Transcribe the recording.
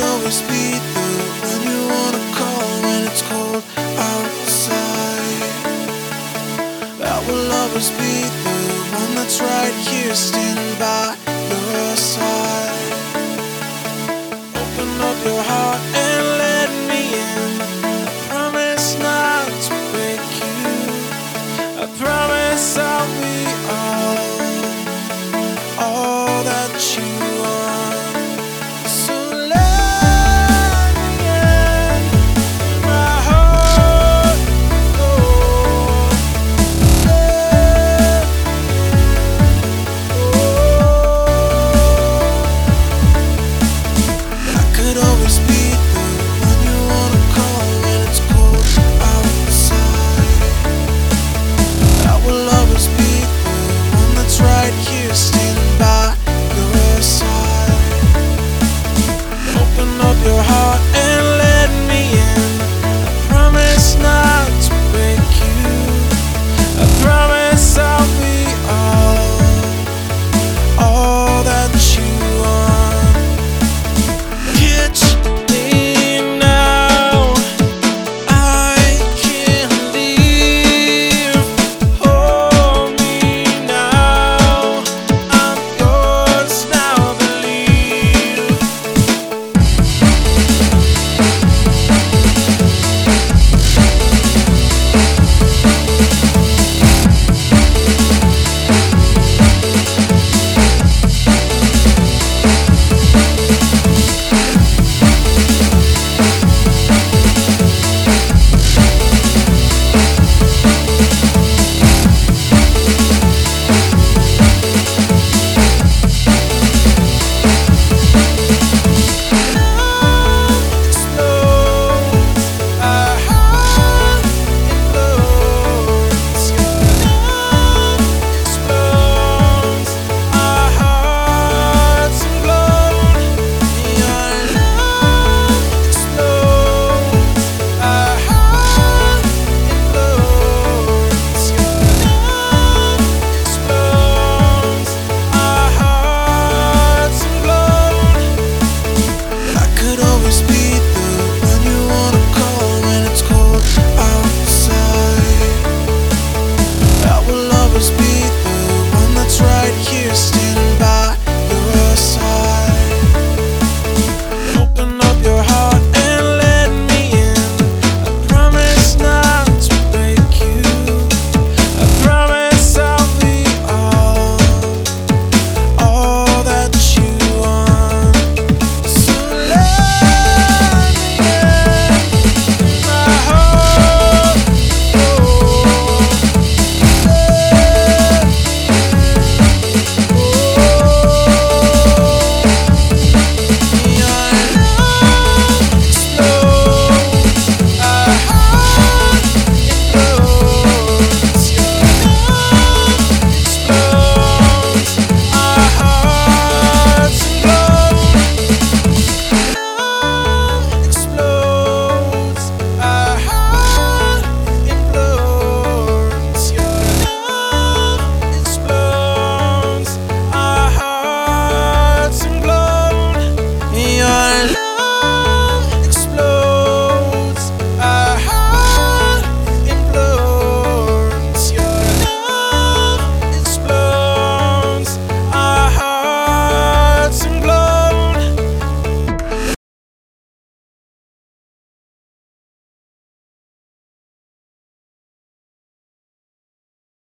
always be you wanna call when it's cold outside. I will always be the one that's right here, standing by your side. Open up your heart and let me in. I promise not to break you. I promise I'll be.